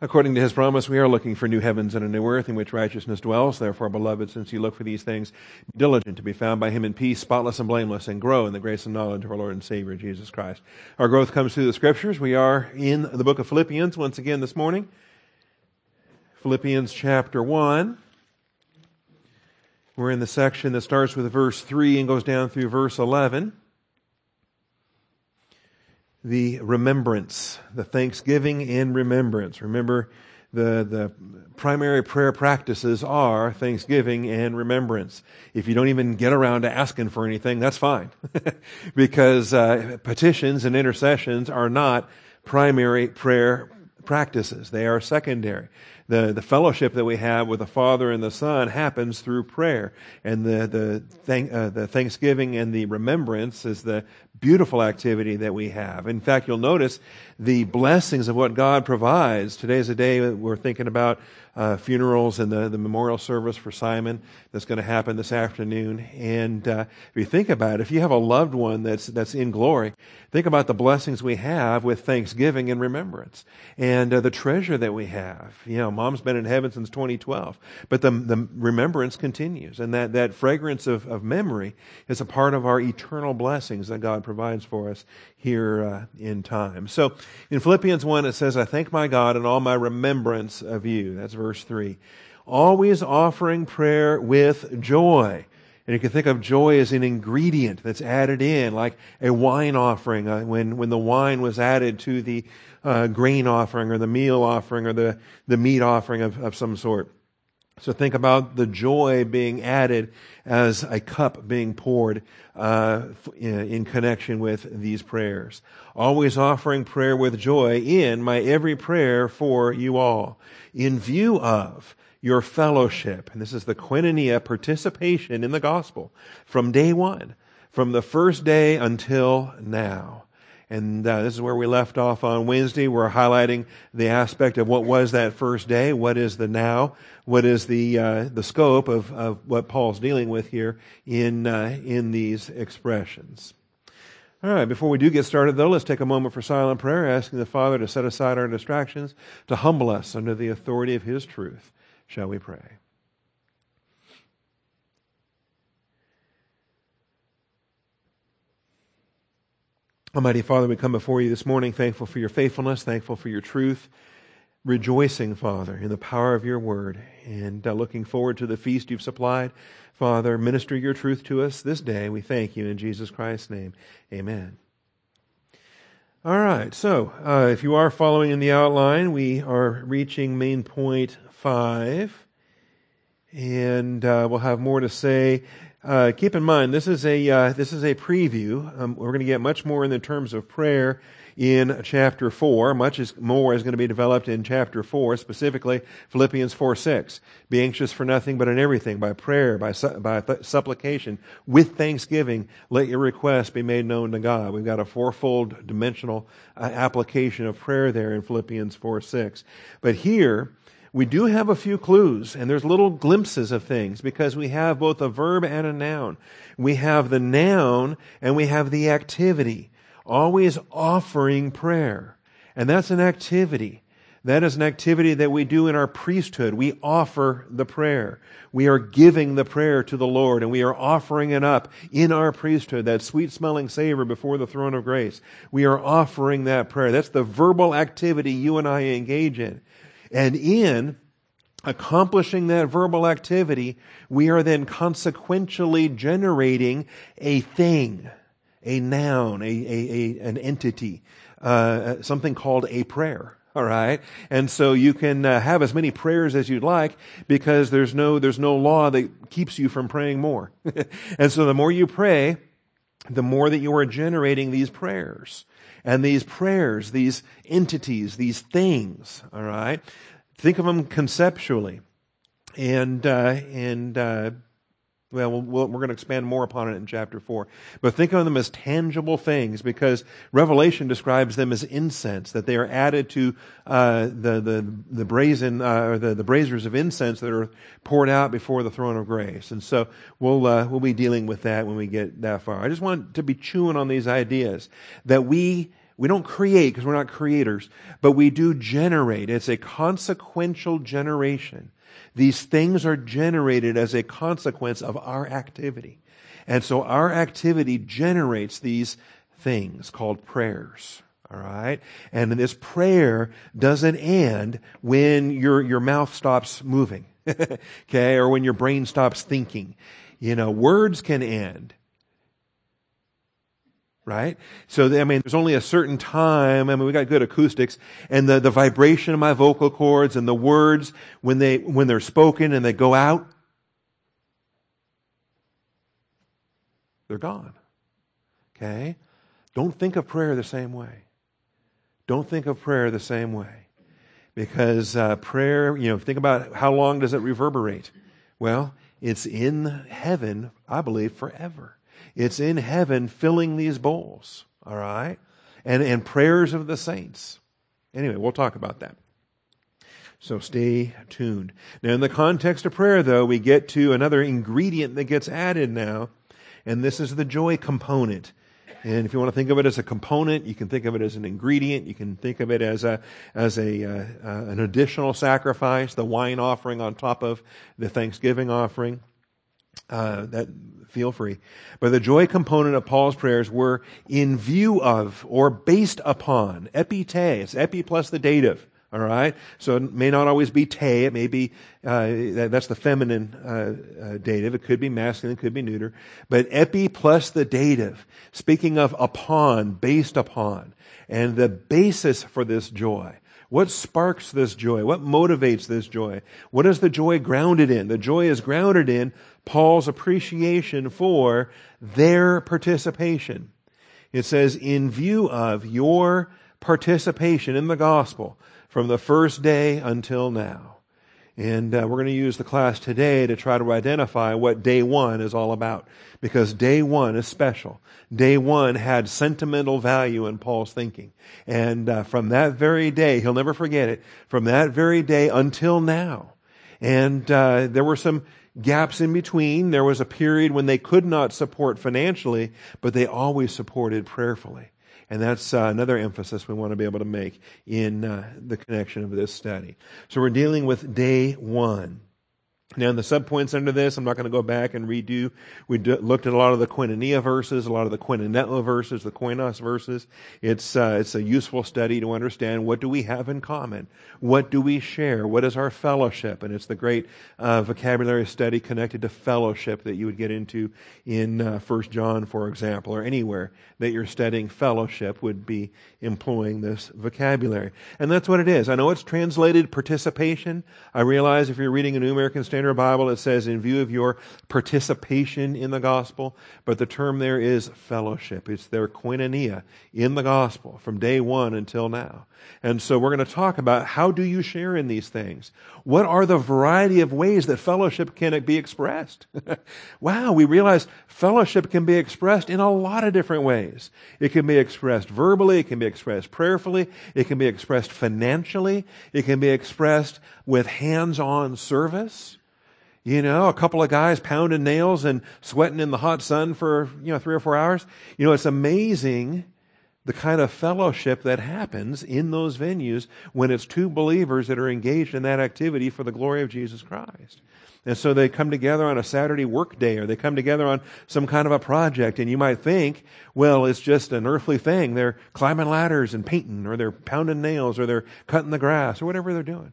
According to his promise, we are looking for new heavens and a new earth in which righteousness dwells. Therefore, beloved, since you look for these things, be diligent to be found by him in peace, spotless and blameless, and grow in the grace and knowledge of our Lord and Savior, Jesus Christ. Our growth comes through the scriptures. We are in the book of Philippians once again this morning. Philippians chapter 1. We're in the section that starts with verse 3 and goes down through verse 11 the remembrance, the thanksgiving in remembrance. Remember, the, the primary prayer practices are thanksgiving and remembrance. If you don't even get around to asking for anything, that's fine. because uh, petitions and intercessions are not primary prayer practices, they are secondary the, the fellowship that we have with the Father and the Son happens through prayer. And the, the, thank, uh, the thanksgiving and the remembrance is the beautiful activity that we have. In fact, you'll notice the blessings of what God provides. Today is a day we're thinking about uh, funerals and the, the memorial service for Simon that's going to happen this afternoon. And uh, if you think about it, if you have a loved one that's, that's in glory, think about the blessings we have with thanksgiving and remembrance and uh, the treasure that we have. You know, mom's been in heaven since 2012, but the, the remembrance continues. And that, that fragrance of, of memory is a part of our eternal blessings that God provides for us here uh, in time. So in Philippians 1, it says, I thank my God in all my remembrance of you. That's verse 3. Always offering prayer with joy. And you can think of joy as an ingredient that's added in, like a wine offering, uh, when, when the wine was added to the uh, grain offering or the meal offering or the, the meat offering of, of some sort. So think about the joy being added as a cup being poured uh, in connection with these prayers. Always offering prayer with joy in my every prayer for you all, in view of your fellowship. And this is the koinonia participation in the gospel from day one, from the first day until now. And uh, this is where we left off on Wednesday. We're highlighting the aspect of what was that first day, what is the now, what is the uh, the scope of, of what Paul's dealing with here in uh, in these expressions. All right, before we do get started, though, let's take a moment for silent prayer, asking the Father to set aside our distractions, to humble us under the authority of His truth. Shall we pray? Almighty Father, we come before you this morning thankful for your faithfulness, thankful for your truth, rejoicing, Father, in the power of your word, and uh, looking forward to the feast you've supplied. Father, minister your truth to us this day. We thank you in Jesus Christ's name. Amen. All right, so uh, if you are following in the outline, we are reaching main point five, and uh, we'll have more to say uh, keep in mind, this is a uh, this is a preview. Um, we're going to get much more in the terms of prayer in chapter four. Much is, more is going to be developed in chapter four, specifically Philippians four six. Be anxious for nothing, but in everything by prayer, by su- by th- supplication, with thanksgiving, let your requests be made known to God. We've got a fourfold dimensional uh, application of prayer there in Philippians four six. But here we do have a few clues, and there's little glimpses of things because we have both a verb and a noun. We have the noun and we have the activity, always offering prayer. And that's an activity. That is an activity that we do in our priesthood. We offer the prayer. We are giving the prayer to the Lord and we are offering it up in our priesthood, that sweet smelling savor before the throne of grace. We are offering that prayer. That's the verbal activity you and I engage in. And in accomplishing that verbal activity, we are then consequentially generating a thing, a noun, a, a, a an entity, uh, something called a prayer. All right, and so you can uh, have as many prayers as you'd like because there's no there's no law that keeps you from praying more. and so the more you pray, the more that you are generating these prayers. And these prayers, these entities, these things, all right, think of them conceptually. And, uh, and, uh, well, we we are going to expand more upon it in chapter 4. But think of them as tangible things because Revelation describes them as incense, that they are added to uh, the, the, the brazen, uh, or the, the braziers of incense that are poured out before the throne of grace. And so we'll, uh, we'll be dealing with that when we get that far. I just want to be chewing on these ideas that we We don't create because we're not creators, but we do generate. It's a consequential generation. These things are generated as a consequence of our activity. And so our activity generates these things called prayers. All right. And this prayer doesn't end when your, your mouth stops moving. okay. Or when your brain stops thinking. You know, words can end. Right? So, I mean, there's only a certain time. I mean, we got good acoustics and the, the vibration of my vocal cords and the words when they, when they're spoken and they go out, they're gone. Okay? Don't think of prayer the same way. Don't think of prayer the same way. Because uh, prayer, you know, think about how long does it reverberate? Well, it's in heaven, I believe, forever. It's in heaven filling these bowls, all right? And, and prayers of the saints. Anyway, we'll talk about that. So stay tuned. Now, in the context of prayer, though, we get to another ingredient that gets added now, and this is the joy component. And if you want to think of it as a component, you can think of it as an ingredient. You can think of it as a as a uh, uh, an additional sacrifice, the wine offering on top of the Thanksgiving offering. Uh, that feel free. But the joy component of Paul's prayers were in view of or based upon epite. It's epi plus the dative. All right, so it may not always be te. It may be uh, that's the feminine uh, uh, dative. It could be masculine. It could be neuter. But epi plus the dative, speaking of upon, based upon, and the basis for this joy. What sparks this joy? What motivates this joy? What is the joy grounded in? The joy is grounded in Paul's appreciation for their participation. It says, in view of your participation in the gospel from the first day until now. And uh, we're going to use the class today to try to identify what day one is all about. Because day one is special. Day one had sentimental value in Paul's thinking. And uh, from that very day, he'll never forget it, from that very day until now. And uh, there were some gaps in between. There was a period when they could not support financially, but they always supported prayerfully. And that's uh, another emphasis we want to be able to make in uh, the connection of this study. So we're dealing with day one. Now, in the subpoints under this, I'm not going to go back and redo. We looked at a lot of the koinonia verses, a lot of the koinoneo verses, the koinos verses. It's uh, it's a useful study to understand what do we have in common, what do we share, what is our fellowship, and it's the great uh, vocabulary study connected to fellowship that you would get into in uh, First John, for example, or anywhere that you're studying fellowship would be employing this vocabulary, and that's what it is. I know it's translated participation. I realize if you're reading a New American Standard Standard Bible, it says, in view of your participation in the gospel, but the term there is fellowship. It's their koinonia in the gospel from day one until now. And so we're going to talk about how do you share in these things? What are the variety of ways that fellowship can be expressed? wow, we realize fellowship can be expressed in a lot of different ways. It can be expressed verbally, it can be expressed prayerfully, it can be expressed financially, it can be expressed with hands-on service. You know, a couple of guys pounding nails and sweating in the hot sun for, you know, three or four hours. You know, it's amazing the kind of fellowship that happens in those venues when it's two believers that are engaged in that activity for the glory of Jesus Christ. And so they come together on a Saturday work day or they come together on some kind of a project and you might think, well, it's just an earthly thing. They're climbing ladders and painting or they're pounding nails or they're cutting the grass or whatever they're doing.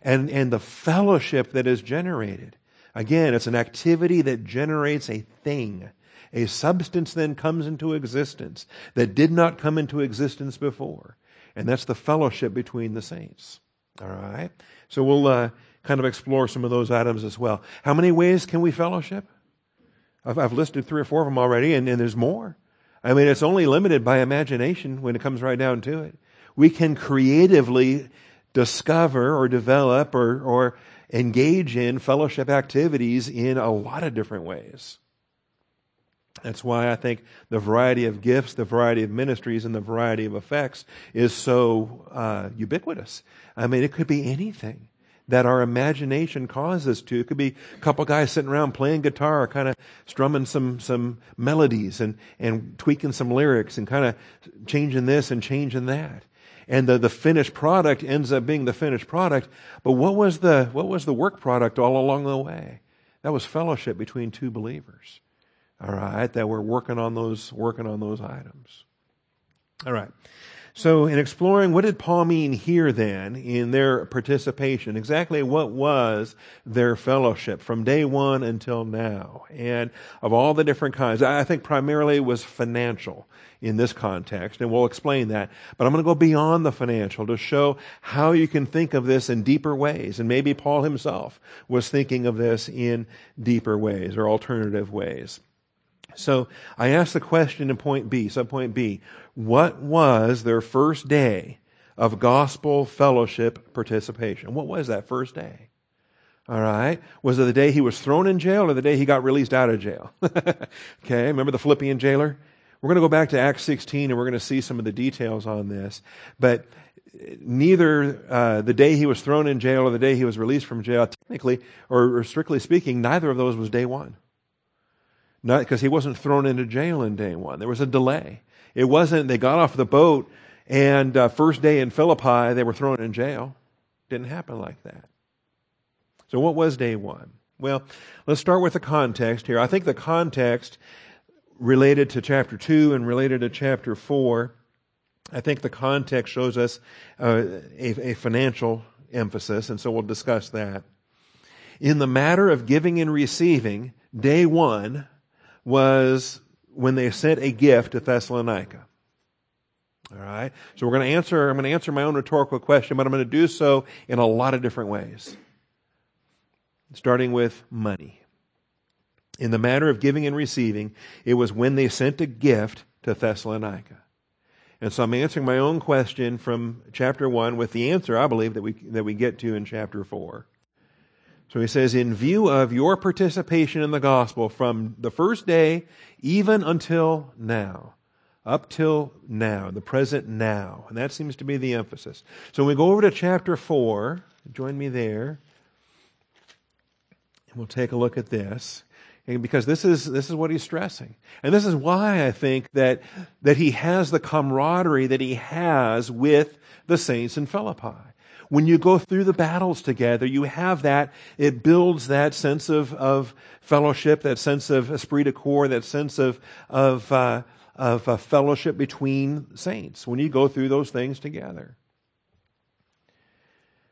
And, and the fellowship that is generated Again, it's an activity that generates a thing. A substance then comes into existence that did not come into existence before. And that's the fellowship between the saints. All right? So we'll uh, kind of explore some of those items as well. How many ways can we fellowship? I've, I've listed three or four of them already, and, and there's more. I mean, it's only limited by imagination when it comes right down to it. We can creatively discover or develop or, or engage in fellowship activities in a lot of different ways. That's why I think the variety of gifts, the variety of ministries, and the variety of effects is so uh, ubiquitous. I mean, it could be anything that our imagination causes to. It could be a couple guys sitting around playing guitar, kind of strumming some, some melodies and, and tweaking some lyrics and kind of changing this and changing that. And the, the finished product ends up being the finished product. But what was the, what was the work product all along the way? That was fellowship between two believers. All right, that were working on those, working on those items. All right. So, in exploring what did Paul mean here then in their participation, exactly what was their fellowship from day one until now, and of all the different kinds, I think primarily was financial in this context, and we'll explain that. But I'm going to go beyond the financial to show how you can think of this in deeper ways, and maybe Paul himself was thinking of this in deeper ways or alternative ways. So I asked the question in point B, subpoint B, what was their first day of gospel fellowship participation? What was that first day? All right. Was it the day he was thrown in jail or the day he got released out of jail? okay. Remember the Philippian jailer? We're going to go back to Acts 16 and we're going to see some of the details on this. But neither uh, the day he was thrown in jail or the day he was released from jail, technically or, or strictly speaking, neither of those was day one. Not because he wasn't thrown into jail in day one. There was a delay. It wasn't they got off the boat and uh, first day in Philippi they were thrown in jail. Didn't happen like that. So what was day one? Well, let's start with the context here. I think the context related to chapter two and related to chapter four. I think the context shows us uh, a, a financial emphasis, and so we'll discuss that. In the matter of giving and receiving, day one was when they sent a gift to Thessalonica. All right. So we're going to answer, I'm going to answer my own rhetorical question, but I'm going to do so in a lot of different ways. Starting with money. In the matter of giving and receiving, it was when they sent a gift to Thessalonica. And so I'm answering my own question from chapter 1 with the answer I believe that we, that we get to in chapter 4. So he says, in view of your participation in the gospel from the first day even until now, up till now, the present now. And that seems to be the emphasis. So we go over to chapter 4, join me there, and we'll take a look at this. Because this is, this is what he's stressing. And this is why I think that, that he has the camaraderie that he has with the saints in Philippi when you go through the battles together, you have that. It builds that sense of, of fellowship, that sense of esprit de corps, that sense of, of, uh, of uh, fellowship between saints when you go through those things together.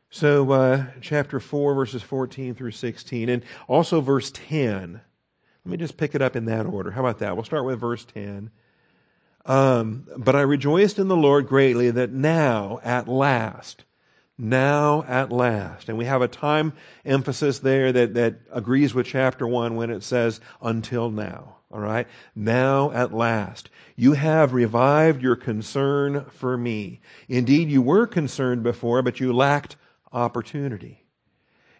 So, uh, chapter 4, verses 14 through 16, and also verse 10. Let me just pick it up in that order. How about that? We'll start with verse 10. Um, but I rejoiced in the Lord greatly that now, at last, now at last. And we have a time emphasis there that, that agrees with chapter 1 when it says, until now. All right? Now at last. You have revived your concern for me. Indeed, you were concerned before, but you lacked opportunity.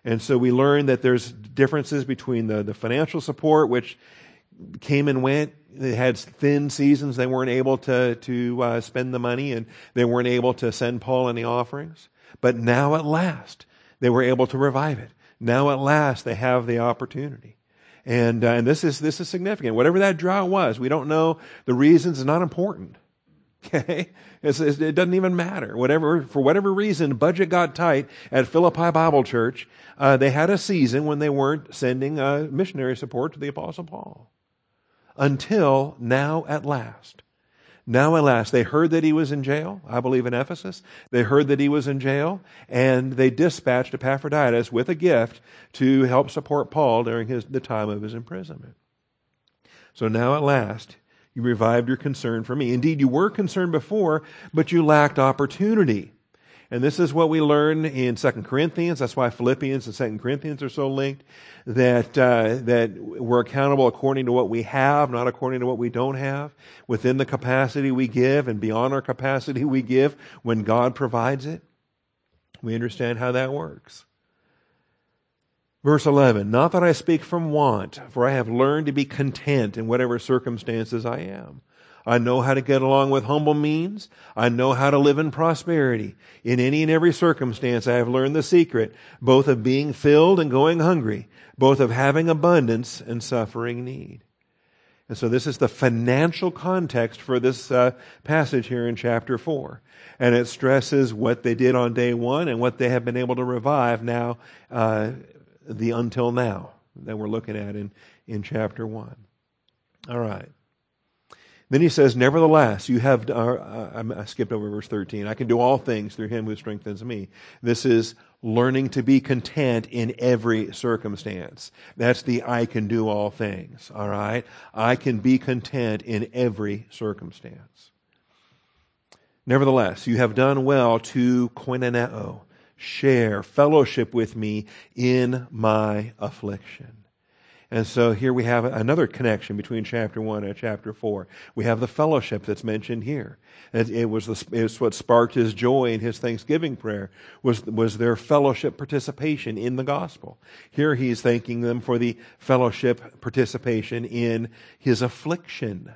And so we learned that there's differences between the, the financial support, which came and went. They had thin seasons. They weren't able to, to uh, spend the money and they weren't able to send Paul any offerings. But now at last, they were able to revive it. Now at last, they have the opportunity. And, uh, and this is, this is significant. Whatever that drought was, we don't know the reasons, not important. Okay? It's, it doesn't even matter. Whatever, for whatever reason, budget got tight at Philippi Bible Church. Uh, they had a season when they weren't sending uh, missionary support to the Apostle Paul. Until now at last. Now, at last, they heard that he was in jail, I believe in Ephesus. They heard that he was in jail, and they dispatched Epaphroditus with a gift to help support Paul during his, the time of his imprisonment. So now, at last, you revived your concern for me. Indeed, you were concerned before, but you lacked opportunity. And this is what we learn in 2 Corinthians. That's why Philippians and 2 Corinthians are so linked. That, uh, that we're accountable according to what we have, not according to what we don't have. Within the capacity we give and beyond our capacity we give when God provides it. We understand how that works. Verse 11, not that I speak from want, for I have learned to be content in whatever circumstances I am. I know how to get along with humble means. I know how to live in prosperity. In any and every circumstance, I have learned the secret, both of being filled and going hungry, both of having abundance and suffering need. And so this is the financial context for this uh, passage here in chapter 4. And it stresses what they did on day one and what they have been able to revive now, uh, the until now that we're looking at in, in chapter 1. All right. Then he says, Nevertheless, you have, uh, I skipped over verse 13. I can do all things through him who strengthens me. This is learning to be content in every circumstance. That's the I can do all things. All right? I can be content in every circumstance. Nevertheless, you have done well to koinoneo, share, fellowship with me in my affliction. And so here we have another connection between chapter 1 and chapter 4. We have the fellowship that's mentioned here. It, was, the, it was what sparked his joy in his thanksgiving prayer, was, was their fellowship participation in the gospel. Here he's thanking them for the fellowship participation in his affliction.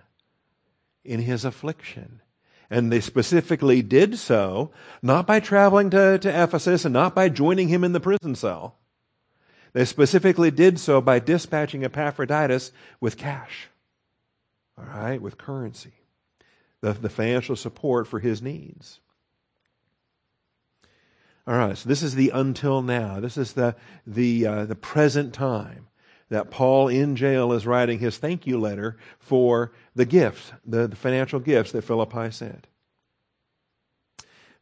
In his affliction. And they specifically did so, not by traveling to, to Ephesus and not by joining him in the prison cell they specifically did so by dispatching Epaphroditus with cash, all right, with currency, the, the financial support for his needs. All right, so this is the until now. This is the, the, uh, the present time that Paul in jail is writing his thank you letter for the gifts, the, the financial gifts that Philippi sent.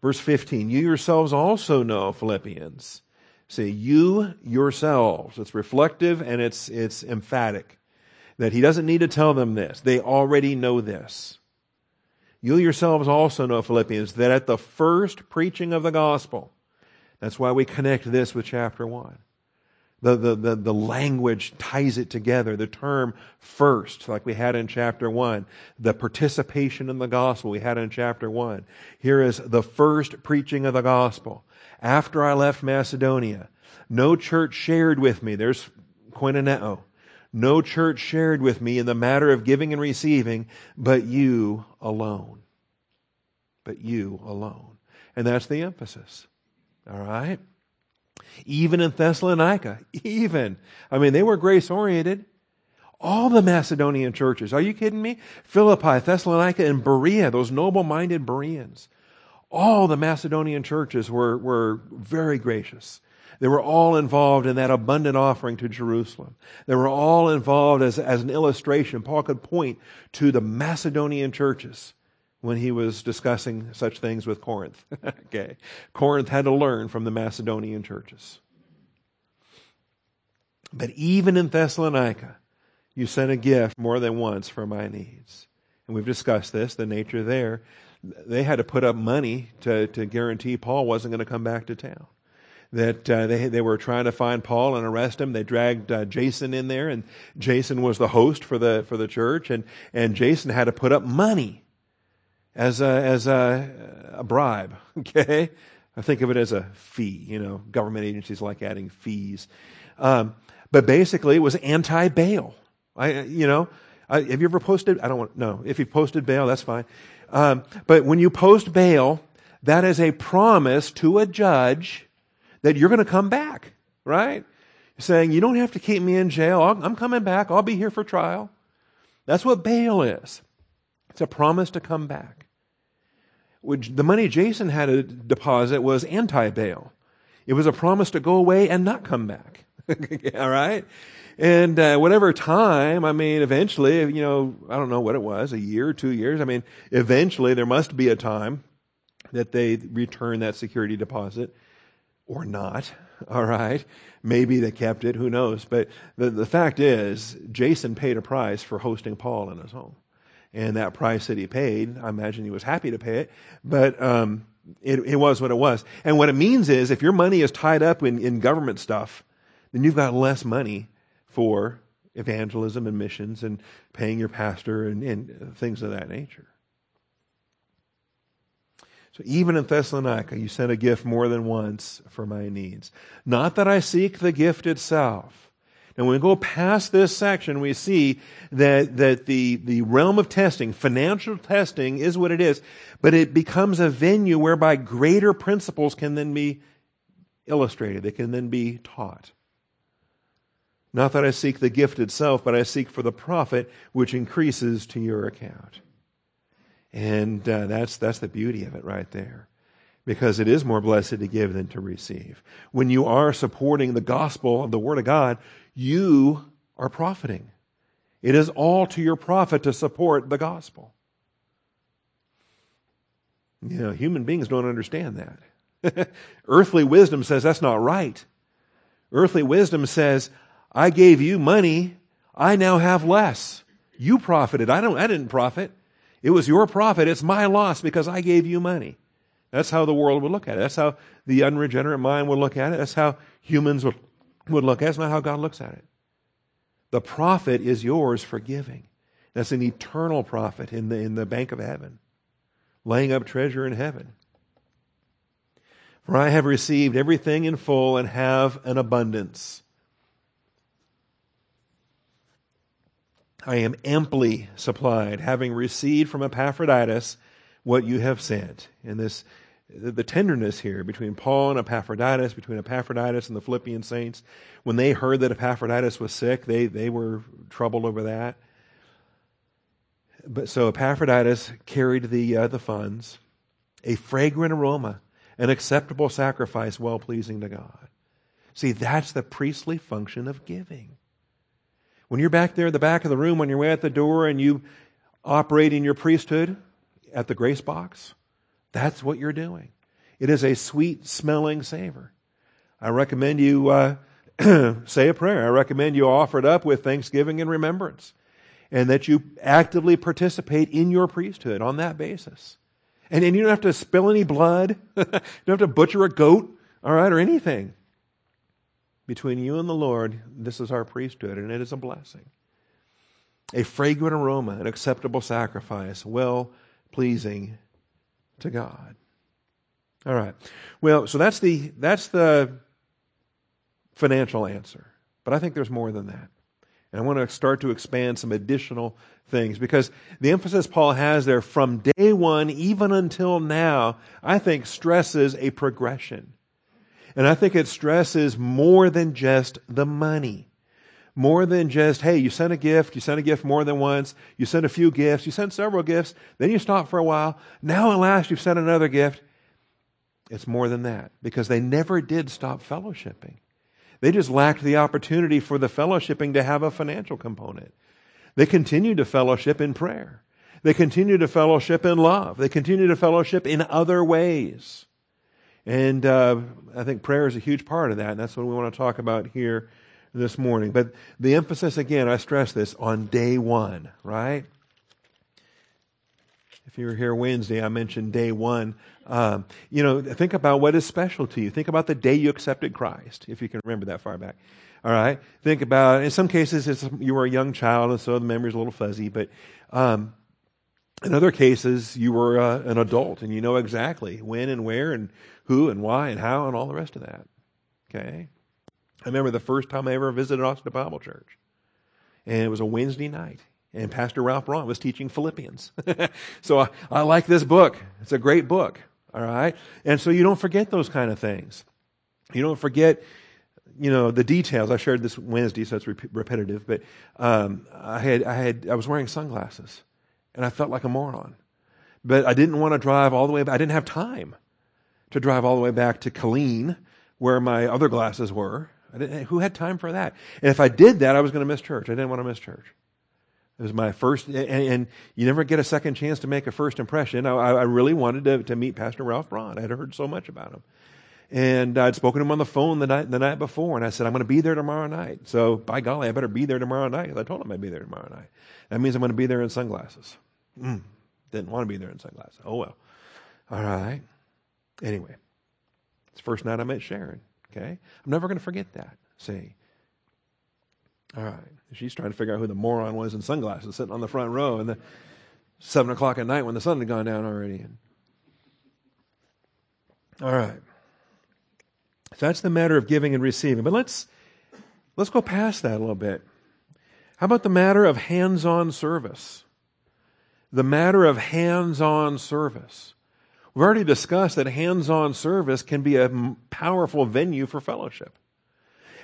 Verse 15, you yourselves also know, Philippians, Say, you yourselves. It's reflective and it's, it's emphatic. That he doesn't need to tell them this. They already know this. You yourselves also know, Philippians, that at the first preaching of the gospel, that's why we connect this with chapter 1. The, the, the, the, language ties it together. The term first, like we had in chapter 1. The participation in the gospel we had in chapter 1. Here is the first preaching of the gospel after I left Macedonia. No church shared with me. There's koinoneo. No church shared with me in the matter of giving and receiving, but you alone. But you alone. And that's the emphasis. All right? Even in Thessalonica, even. I mean, they were grace oriented. All the Macedonian churches. Are you kidding me? Philippi, Thessalonica, and Berea, those noble minded Bereans all the Macedonian churches were, were very gracious. They were all involved in that abundant offering to Jerusalem. They were all involved as, as an illustration. Paul could point to the Macedonian churches when he was discussing such things with Corinth. okay. Corinth had to learn from the Macedonian churches. But even in Thessalonica, you sent a gift more than once for my needs. And we've discussed this, the nature there they had to put up money to, to guarantee Paul wasn't going to come back to town. That uh, they, they were trying to find Paul and arrest him. They dragged uh, Jason in there, and Jason was the host for the, for the church, and, and Jason had to put up money as a, as a, a bribe. Okay? I think of it as a fee. You know, government agencies like adding fees. Um, but basically, it was anti bail. I, you know, I, have you ever posted? I don't want, no. If you've posted bail, that's fine. Um, but when you post bail, that is a promise to a judge that you're going to come back, right? Saying, you don't have to keep me in jail. i I'm coming back. I'll be here for trial. That's what bail is. It's a promise to come back. Which the money Jason had to deposit was anti bail. It was a promise to go away and not come back. All right? And uh, whatever time, I mean, eventually, you know, I don't know what it was, a year, two years. I mean, eventually there must be a time that they return that security deposit or not. All right. Maybe they kept it. Who knows? But the, the fact is, Jason paid a price for hosting Paul in his home. And that price that he paid, I imagine he was happy to pay it, but um, it, it was what it was. And what it means is if your money is tied up in, in government stuff, then you've got less money for evangelism and missions and paying your pastor and, and things of that nature. So even in Thessalonica, you sent a gift more than once for my needs. Not that I seek the gift itself. And when we go past this section, we see that, that the, the realm of testing, financial testing is what it is, but it becomes a venue whereby greater principles can then be illustrated. They can then be taught. Not that I seek the gift itself, but I seek for the profit which increases to your account. And uh, that's, that's the beauty of it right there. Because it is more blessed to give than to receive. When you are supporting the gospel of the Word of God, you are profiting. It is all to your profit to support the gospel. You know, human beings don't understand that. Earthly wisdom says that's not right. Earthly wisdom says, I gave you money, I now have less. You profited. I don't I didn't profit. It was your profit. It's my loss because I gave you money. That's how the world would look at it. That's how the unregenerate mind would look at it. That's how humans would, would look at it. That's not how God looks at it. The profit is yours for giving. That's an eternal profit in the, in the bank of heaven, laying up treasure in heaven. For I have received everything in full and have an abundance. I am amply supplied, having received from Epaphroditus what you have sent. And this, the tenderness here between Paul and Epaphroditus, between Epaphroditus and the Philippian saints, when they heard that Epaphroditus was sick, they, they were troubled over that. But so Epaphroditus carried the, uh, the funds, a fragrant aroma, an acceptable sacrifice, well pleasing to God. See, that's the priestly function of giving. When you're back there at the back of the room on your way out the door and you operate in your priesthood at the grace box, that's what you're doing. It is a sweet smelling savor. I recommend you uh, say a prayer. I recommend you offer it up with thanksgiving and remembrance, and that you actively participate in your priesthood on that basis. And, and you don't have to spill any blood. you don't have to butcher a goat, all right, or anything between you and the Lord, this is our priesthood, and it is a blessing. A fragrant aroma, an acceptable sacrifice, well pleasing to God. All right. Well, so that's the that's the financial answer. But I think there's more than that. And I want to start to expand some additional things because the emphasis Paul has there from day one even until now, I think stresses a progression. And I think it stresses more than just the money. More than just, hey, you sent a gift, you sent a gift more than once, you sent a few gifts, you sent several gifts, then you stop for a while. Now, at last, you've sent another gift. It's more than that because they never did stop fellowshipping. They just lacked the opportunity for the fellowshipping to have a financial component. They continued to fellowship in prayer. They continued to fellowship in love. They continued to fellowship in other ways. And uh, I think prayer is a huge part of that, and that's what we want to talk about here this morning. But the emphasis, again, I stress this, on day one, right? If you were here Wednesday, I mentioned day one. Um, you know, think about what is special to you. Think about the day you accepted Christ, if you can remember that far back. All right? Think about, in some cases, you were a young child, and so the memory's a little fuzzy, but um, in other cases, you were uh, an adult and you know exactly when and where and who and why and how and all the rest of that. Okay? I remember the first time I ever visited Austin Bible Church. And it was a Wednesday night. And Pastor Ralph Braun was teaching Philippians. so I, I like this book. It's a great book. All right? And so you don't forget those kind of things. You don't forget, you know, the details. I shared this Wednesday, so it's rep- repetitive. But um, I, had, I, had, I was wearing sunglasses and I felt like a moron. But I didn't want to drive all the way back. I didn't have time to drive all the way back to Killeen, where my other glasses were. who had time for that? And if I did that, I was going to miss church. I didn't want to miss church. It was my first, and, and you never get a second chance to make a first impression. I, I really wanted to, to meet Pastor Ralph Braun. I had heard so much about him. And I'd spoken to him on the phone the night, the night before, and I said, I'm going to be there tomorrow night. So, by golly, I better be there tomorrow night. I told him I'd be there tomorrow night. That means I'm going to be there in sunglasses. Mm, didn't want to be there in sunglasses. Oh, well. All right. Anyway, it's the first night I met Sharon. Okay? I'm never going to forget that. See? All right. She's trying to figure out who the moron was in sunglasses sitting on the front row and the seven o'clock at night when the sun had gone down already. All right. So that's the matter of giving and receiving. But let's Let's go past that a little bit. How about the matter of hands on service? The matter of hands on service. We've already discussed that hands on service can be a powerful venue for fellowship.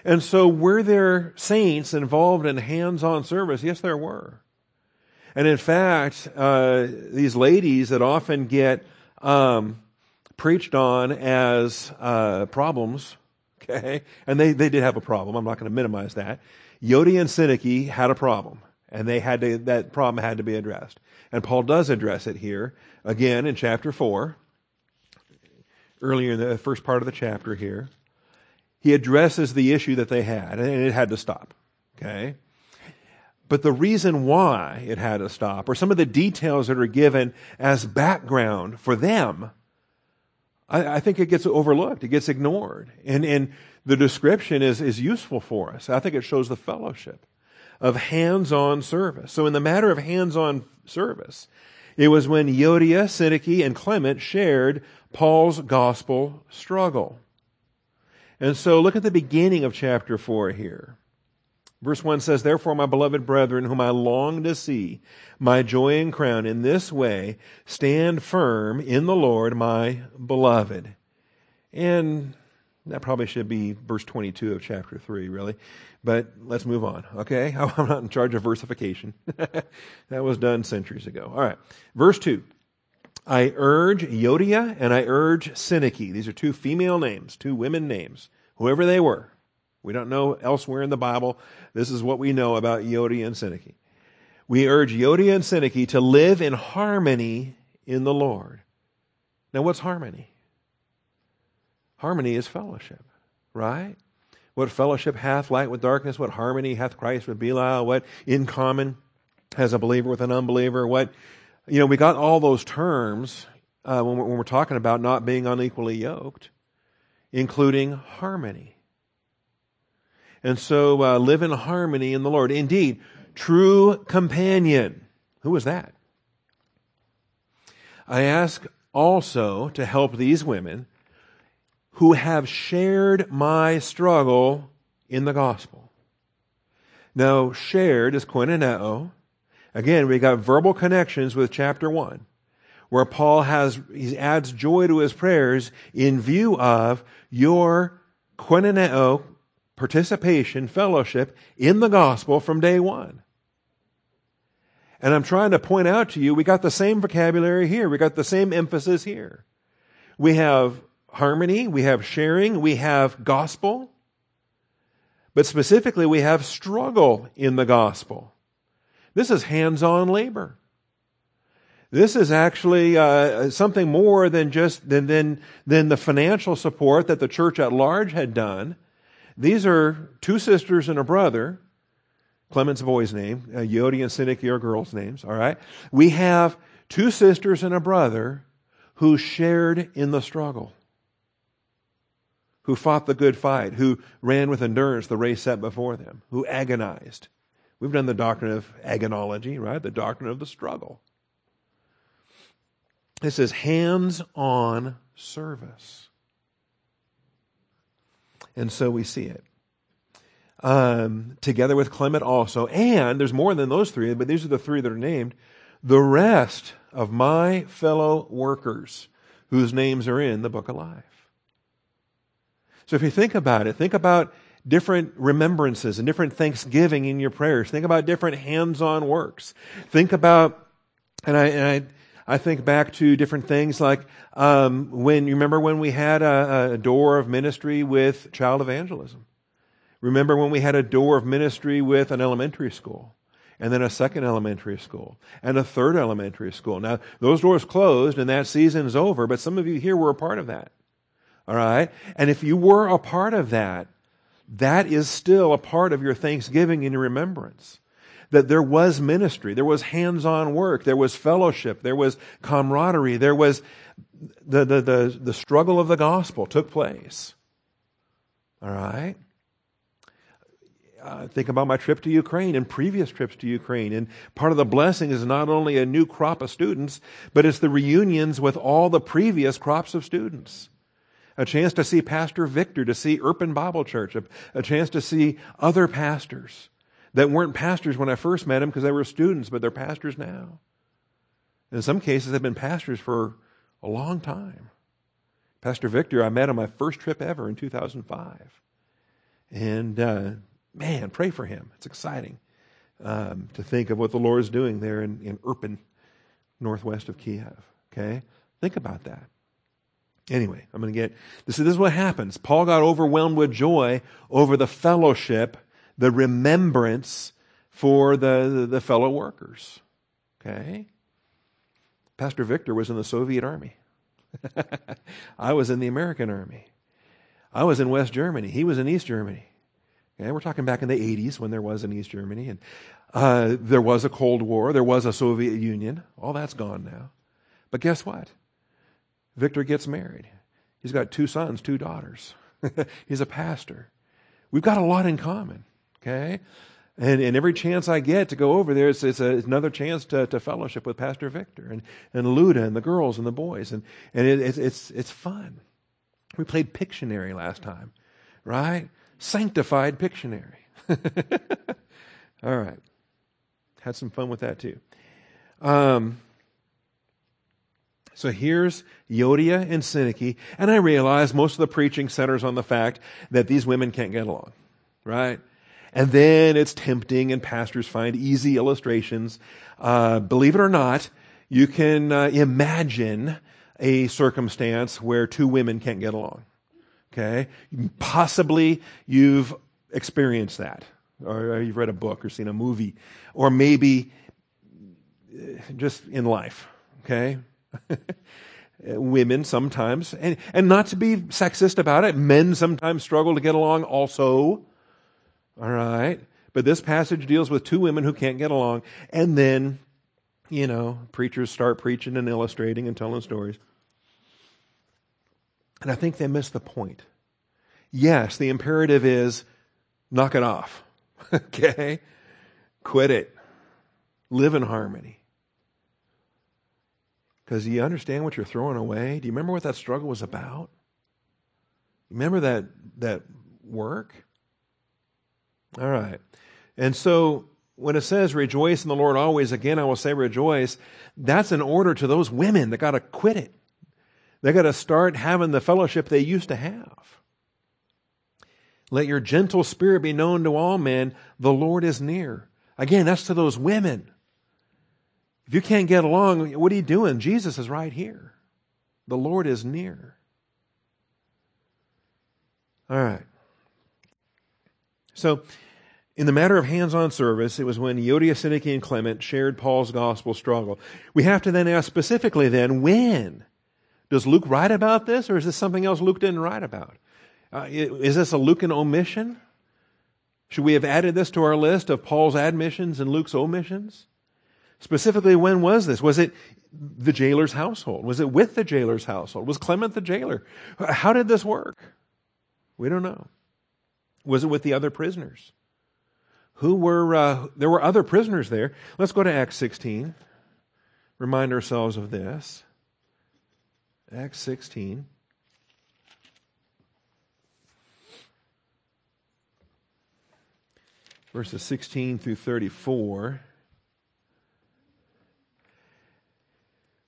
And so, were there saints involved in hands on service? Yes, there were. And in fact, uh, these ladies that often get um, preached on as uh, problems, okay, and they, they did have a problem. I'm not going to minimize that. Euodia and Syntyche had a problem, and they had to, that problem had to be addressed. And Paul does address it here again in chapter 4, earlier in the first part of the chapter here he addresses the issue that they had, and it had to stop. Okay? But the reason why it had to stop, or some of the details that are given as background for them, I, I think it gets overlooked. It gets ignored. And, and the description is, is useful for us. I think it shows the fellowship of hands on service. So, in the matter of hands on service, it was when Euodia, Syntyche, and Clement shared Paul's gospel struggle. And so look at the beginning of chapter 4 here. Verse 1 says, Therefore, my beloved brethren, whom I long to see, my joy and crown, in this way stand firm in the Lord, my beloved. And that probably should be verse 22 of chapter 3, really. But let's move on, okay? I'm not in charge of versification. that was done centuries ago. All right. Verse 2. I urge Euodia and I urge Syntyche. These are two female names, two women names, whoever they were. We don't know elsewhere in the Bible. This is what we know about Euodia and Syntyche. We urge Euodia and Syntyche to live in harmony in the Lord. Now, what's harmony? Harmony is fellowship, right? What fellowship hath light with darkness? What harmony hath Christ with Belial? What in common has a believer with an unbeliever? What you know, we got all those terms uh, when, we're, when we're talking about not being unequally yoked, including harmony. And so uh, live in harmony in the Lord. Indeed, true companion. Who was that? I ask also to help these women who have shared my struggle in the gospel. Now, shared is koinoneo, Again, we got verbal connections with chapter 1, where Paul has, he adds joy to his prayers in view of your koinoneo, participation, fellowship in the gospel from day one. And I'm trying to point out to you, we got the same vocabulary here. We got the same emphasis here. We have harmony, we have sharing, we have gospel, but specifically we have struggle in the gospel. This is hands on labor. This is actually uh, something more than just than, than, than the financial support that the church at large had done. These are two sisters and a brother. Clement's boy's name, uh, Euodia and Syntyche are girls' names, all right? We have two sisters and a brother who shared in the struggle, who fought the good fight, who ran with endurance the race set before them, who agonized. We've done the doctrine of agonology, right? The doctrine of the struggle. This is hands on service. And so we see it. Um, together with Clement also. And there's more than those three, but these are the three that are named. The rest of my fellow workers whose names are in the book of life. So if you think about it, think about different remembrances and different thanksgiving in your prayers. Think about different hands-on works. Think about, and I, and I, I think back to different things like um, when you remember when we had a, a door of ministry with child evangelism. Remember when we had a door of ministry with an elementary school and then a second elementary school, and a third elementary school. Now, those doors closed and that season is over, but some of you here were a part of that. All right? And if you were a part of that, that is still a part of your thanksgiving and your remembrance. That there was ministry, there was hands on work, there was fellowship, there was camaraderie, there was the, the, the, the struggle of the gospel took place. All right? Uh, think about my trip to Ukraine and previous trips to Ukraine. And part of the blessing is not only a new crop of students, but it's the reunions with all the previous crops of students. A chance to see Pastor Victor, to see Irpin Bible Church, a, a chance to see other pastors that weren't pastors when I first met them because they were students, but they're pastors now. In some cases, they've been pastors for a long time. Pastor Victor, I met on my first trip ever in 2005. And uh, man, pray for him. It's exciting um, to think of what the Lord is doing there in, in Irpin, northwest of Kiev. Okay? Think about that. Anyway, I'm going to get this. This is what happens. Paul got overwhelmed with joy over the fellowship, the remembrance for the, the, the fellow workers. Okay? Pastor Victor was in the Soviet army. I was in the American army. I was in West Germany. He was in East Germany. Okay, we're talking back in the 80s when there was in East Germany. And uh, there was a Cold War. There was a Soviet Union. All that's gone now. But guess what? Victor gets married. He's got two sons, two daughters. He's a pastor. We've got a lot in common. Okay? And, and every chance I get to go over there, it's, it's, a, it's another chance to, to fellowship with Pastor Victor and, and Luda and the girls and the boys. And, and it, it's, it's, it's fun. We played Pictionary last time, right? Sanctified Pictionary. All right. Had some fun with that too. Um, so here's Euodia and Syntyche, and I realize most of the preaching centers on the fact that these women can't get along, right? And then it's tempting, and pastors find easy illustrations. Uh, believe it or not, you can uh, imagine a circumstance where two women can't get along. Okay? Possibly you've experienced that, or you've read a book or seen a movie, or maybe uh, just in life. Okay? Women sometimes, and, and not to be sexist about it, men sometimes struggle to get along also. All right? But this passage deals with two women who can't get along. And then, you know, preachers start preaching and illustrating and telling stories. And I think they miss the point. Yes, the imperative is knock it off. okay? Quit it. Live in harmony. Because you understand what you're throwing away? Do you remember what that struggle was about? Remember that, that work? All right. And so when it says rejoice in the Lord always, again, I will say rejoice, that's an order to those women that got to quit it. They got to start having the fellowship they used to have. Let your gentle spirit be known to all men. The Lord is near. Again, that's to those women. If you can't get along, what are you doing? Jesus is right here. The Lord is near. All right. So, in the matter of hands on service, it was when Euodia, Syntyche, and Clement shared Paul's gospel struggle. We have to then ask specifically then, when? Does Luke write about this, or is this something else Luke didn't write about? Uh, is this a Lucan omission? Should we have added this to our list of Paul's admissions and Luke's omissions? Specifically, when was this? Was it the jailer's household? Was it with the jailer's household? Was Clement the jailer? How did this work? We don't know. Was it with the other prisoners? Who were, uh, there were other prisoners there. Let's go to Acts 16. Remind ourselves of this. Acts 16. Verses 16 through 34.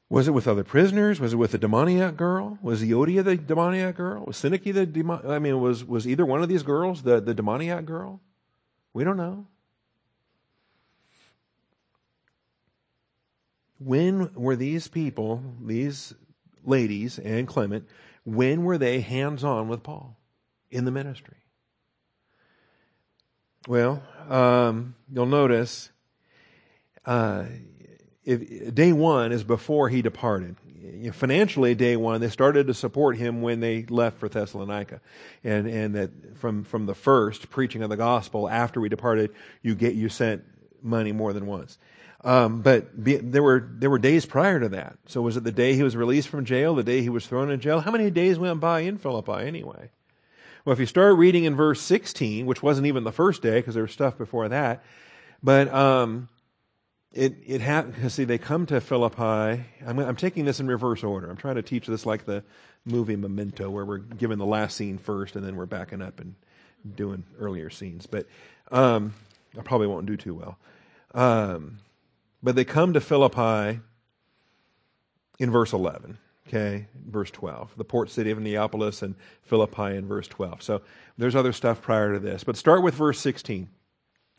Was it with other prisoners? Was it with the demoniac girl? Was Euodia the demoniac girl? Was Syntyche the demon? I mean, was was either one of these girls the, the demoniac girl? We don't know. When were these people, these ladies and Clement, when were they hands on with Paul in the ministry? Well, um, you'll notice uh, if, day one is before he departed. You know, financially, day one, they started to support him when they left for Thessalonica, and and that from from the first preaching of the gospel after we departed, you get you sent money more than once. Um, but be, there were there were days prior to that. So was it the day he was released from jail, the day he was thrown in jail? How many days went by in Philippi anyway? Well, if you start reading in verse 16, which wasn't even the first day because there was stuff before that, but um, it it ha- see they come to Philippi. I'm, I'm taking this in reverse order. I'm trying to teach this like the movie Memento, where we're given the last scene first, and then we're backing up and doing earlier scenes. But um, I probably won't do too well. Um, but they come to Philippi in verse 11. Okay, verse 12. The port city of Neapolis and Philippi in verse 12. So there's other stuff prior to this. But start with verse 16.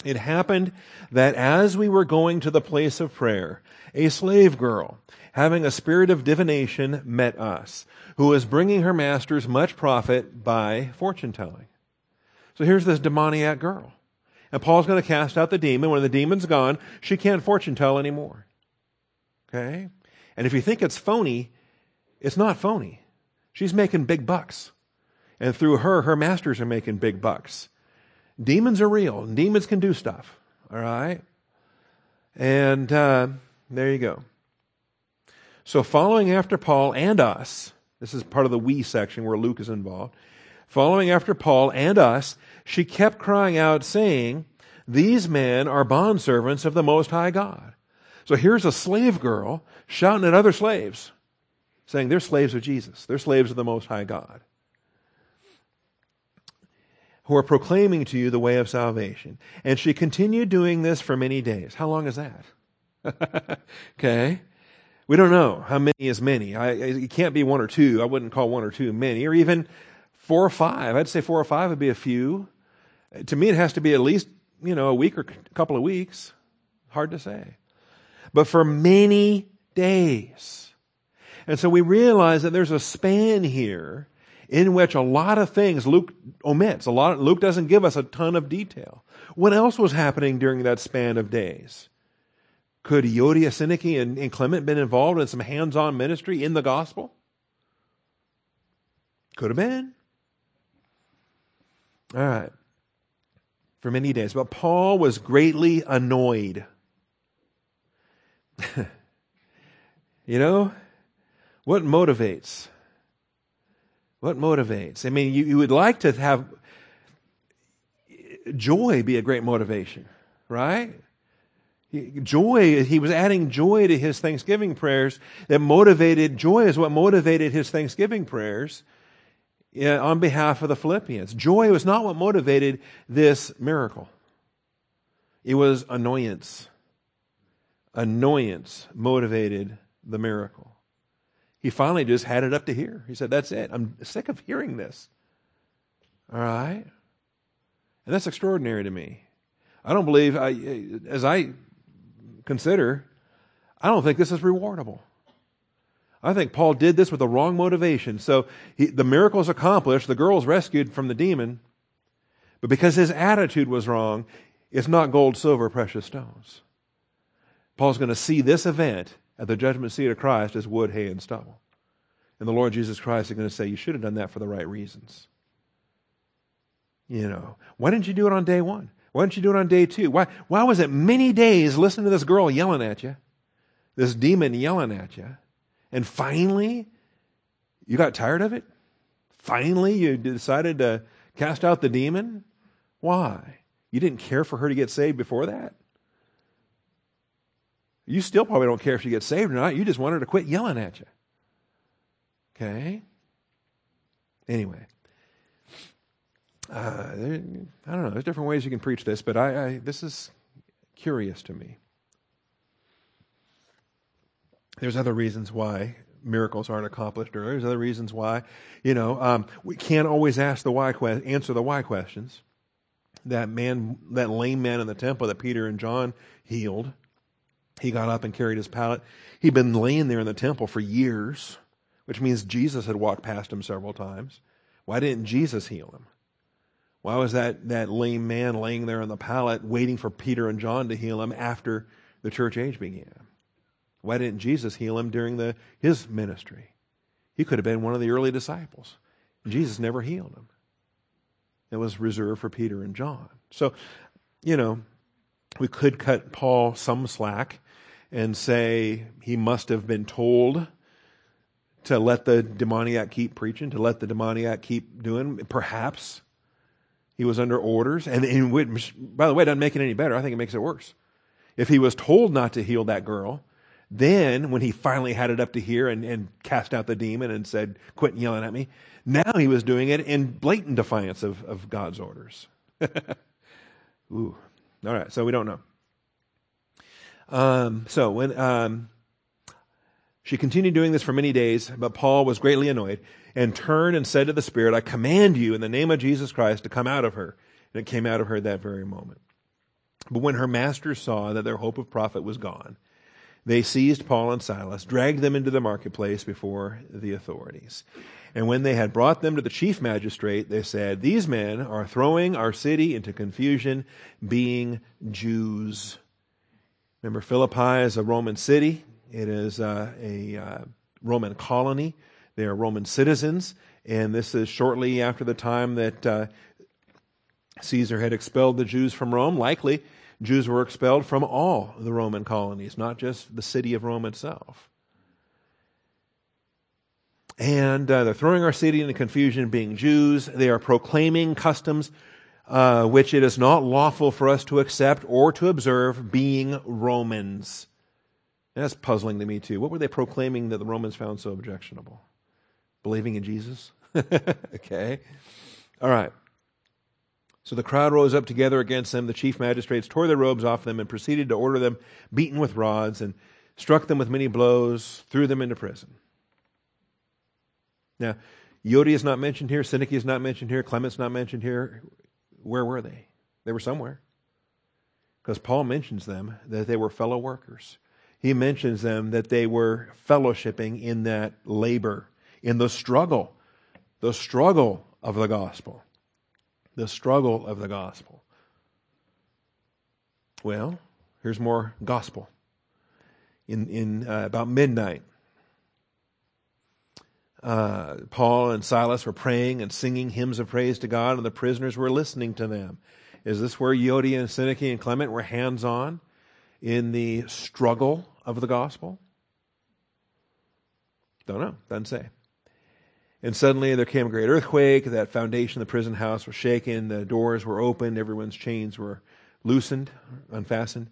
It happened that as we were going to the place of prayer, a slave girl, having a spirit of divination, met us, who was bringing her masters much profit by fortune telling. So here's this demoniac girl. And Paul's going to cast out the demon. When the demon's gone, she can't fortune tell anymore. Okay? And if you think it's phony, it's not phony. She's making big bucks. And through her, her masters are making big bucks. Demons are real, and demons can do stuff. All right? And uh, there you go. So, following after Paul and us, this is part of the we section where Luke is involved. Following after Paul and us, she kept crying out, saying, These men are bondservants of the Most High God. So here's a slave girl shouting at other slaves, saying, They're slaves of Jesus, they're slaves of the Most High God who are proclaiming to you the way of salvation. And she continued doing this for many days. How long is that? okay. We don't know how many is many. I, it can't be one or two. I wouldn't call one or two many, or even four or five. I'd say four or five would be a few. To me, it has to be at least, you know, a week or a couple of weeks. Hard to say. But for many days. And so we realize that there's a span here in which a lot of things Luke omits. A lot, Luke doesn't give us a ton of detail. What else was happening during that span of days? Could Euodia, Syntyche, and, and Clement been involved in some hands-on ministry in the gospel? Could have been. All right. For many days. But Paul was greatly annoyed. you know, what motivates? What motivates? I mean, you, you would like to have joy be a great motivation, right? Joy, he was adding joy to his Thanksgiving prayers that motivated, joy is what motivated his Thanksgiving prayers on behalf of the Philippians. Joy was not what motivated this miracle. It was annoyance. Annoyance motivated the miracle. He finally just had it up to here. He said, That's it. I'm sick of hearing this. All right? And that's extraordinary to me. I don't believe, I, as I consider, I don't think this is rewardable. I think Paul did this with the wrong motivation. So he, the miracle is accomplished, the girl is rescued from the demon, but because his attitude was wrong, it's not gold, silver, precious stones. Paul's going to see this event at the judgment seat of Christ as wood, hay, and stubble. And the Lord Jesus Christ is going to say, You should have done that for the right reasons. You know, why didn't you do it on day one? Why didn't you do it on day two? Why, why was it many days listening to this girl yelling at you, this demon yelling at you, and finally you got tired of it? Finally you decided to cast out the demon? Why? You didn't care for her to get saved before that? You still probably don't care if she gets saved or not. You just want her to quit yelling at you. Okay? Anyway. Uh, I don't know. There's different ways you can preach this, but I, I this is curious to me. There's other reasons why miracles aren't accomplished, or there's other reasons why, you know, um, we can't always ask the why que- answer the why questions. That man, that lame man in the temple that Peter and John healed, he got up and carried his pallet. He'd been laying there in the temple for years, which means Jesus had walked past him several times. Why didn't Jesus heal him? Why was that, that lame man laying there on the pallet waiting for Peter and John to heal him after the church age began? Why didn't Jesus heal him during the, his ministry? He could have been one of the early disciples. Jesus never healed him. It was reserved for Peter and John. So, you know, we could cut Paul some slack and say he must have been told to let the demoniac keep preaching, to let the demoniac keep doing. Perhaps he was under orders, and which, by the way, it doesn't make it any better. I think it makes it worse. If he was told not to heal that girl, then when he finally had it up to here and, and cast out the demon and said, Quit yelling at me, now he was doing it in blatant defiance of, of God's orders. Ooh. All right, so we don't know. Um, so when um, she continued doing this for many days, but Paul was greatly annoyed and turned and said to the Spirit, I command you in the name of Jesus Christ to come out of her. And it came out of her that very moment. But when her masters saw that their hope of profit was gone, they seized Paul and Silas, dragged them into the marketplace before the authorities. And when they had brought them to the chief magistrate, they said, These men are throwing our city into confusion, being Jews. Remember, Philippi is a Roman city, it is uh, a uh, Roman colony. They are Roman citizens, and this is shortly after the time that uh, Caesar had expelled the Jews from Rome. Likely, Jews were expelled from all the Roman colonies, not just the city of Rome itself. And uh, they're throwing our city into confusion, being Jews. They are proclaiming customs uh, which it is not lawful for us to accept or to observe, being Romans. And that's puzzling to me too. What were they proclaiming that the Romans found so objectionable? Believing in Jesus? okay. All right. So the crowd rose up together against them. The chief magistrates tore their robes off them and proceeded to order them beaten with rods and struck them with many blows, threw them into prison. Now, Euodia is not mentioned here, Syntyche is not mentioned here, Clement's not mentioned here. Where were they? They were somewhere. Because Paul mentions them that they were fellow workers. He mentions them that they were fellowshipping in that labor, in the struggle, the struggle of the gospel. The struggle of the gospel. Well, here's more gospel. In, in uh, about midnight, uh, Paul and Silas were praying and singing hymns of praise to God, and the prisoners were listening to them. Is this where Euodia and Syntyche and Clement were hands on in the struggle of the gospel? Don't know. Doesn't say. And suddenly there came a great earthquake. That foundation of the prison house was shaken. The doors were opened. Everyone's chains were loosened, unfastened.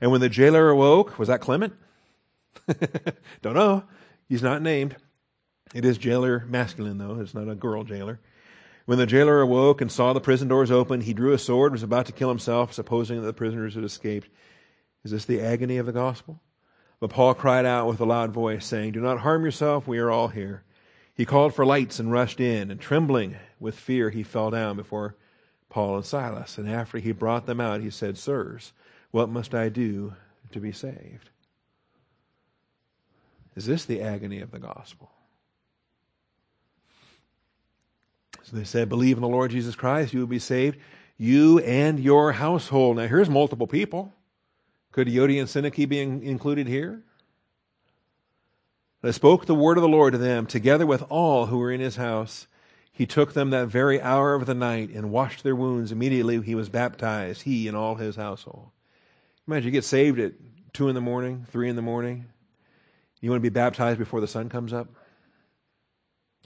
And when the jailer awoke, was that Clement? Don't know. He's not named. It is jailer masculine, though. It's not a girl jailer. When the jailer awoke and saw the prison doors open, he drew a sword and was about to kill himself, supposing that the prisoners had escaped. Is this the agony of the gospel? But Paul cried out with a loud voice, saying, Do not harm yourself, we are all here. He called for lights and rushed in, and trembling with fear, he fell down before Paul and Silas. And after he brought them out, he said, Sirs, what must I do to be saved? Is this the agony of the gospel? So they said, Believe in the Lord Jesus Christ, you will be saved, you and your household. Now, here's multiple people. Could Euodia and Syntyche be in, included here? They spoke the word of the Lord to them, together with all who were in his house. He took them that very hour of the night and washed their wounds. Immediately he was baptized, he and all his household. Imagine you get saved at 2 in the morning, 3 in the morning. You want to be baptized before the sun comes up?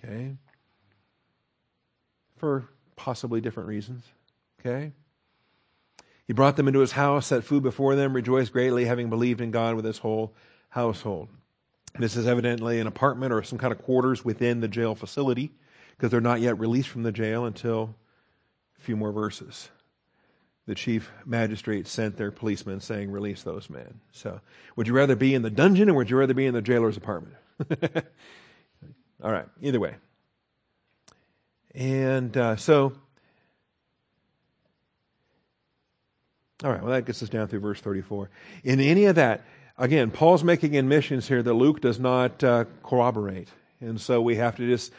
Okay for possibly different reasons. Okay? He brought them into his house, set food before them, rejoiced greatly, having believed in God with his whole household. This is evidently an apartment or some kind of quarters within the jail facility because they're not yet released from the jail until a few more verses. The chief magistrate sent their policemen saying, Release those men. So, would you rather be in the dungeon or would you rather be in the jailer's apartment? All right, either way. And uh, so, all right, well, that gets us down through verse 34. In any of that, again, Paul's making admissions here that Luke does not uh, corroborate. And so we have to just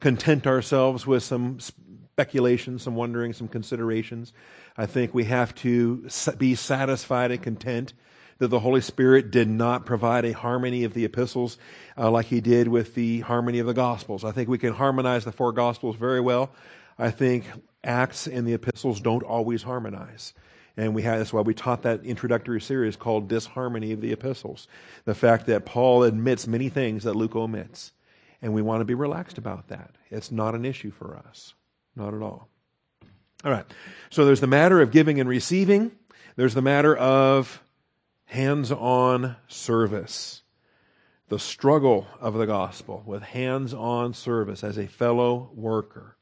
content ourselves with some speculation, some wondering, some considerations. I think we have to be satisfied and content that the Holy Spirit did not provide a harmony of the epistles uh, like he did with the harmony of the Gospels. I think we can harmonize the four Gospels very well. I think Acts and the epistles don't always harmonize. And we have, that's why we taught that introductory series called Disharmony of the Epistles. The fact that Paul admits many things that Luke omits. And we want to be relaxed about that. It's not an issue for us. Not at all. All right. So there's the matter of giving and receiving. There's the matter of hands on service. The struggle of the gospel with hands on service as a fellow worker.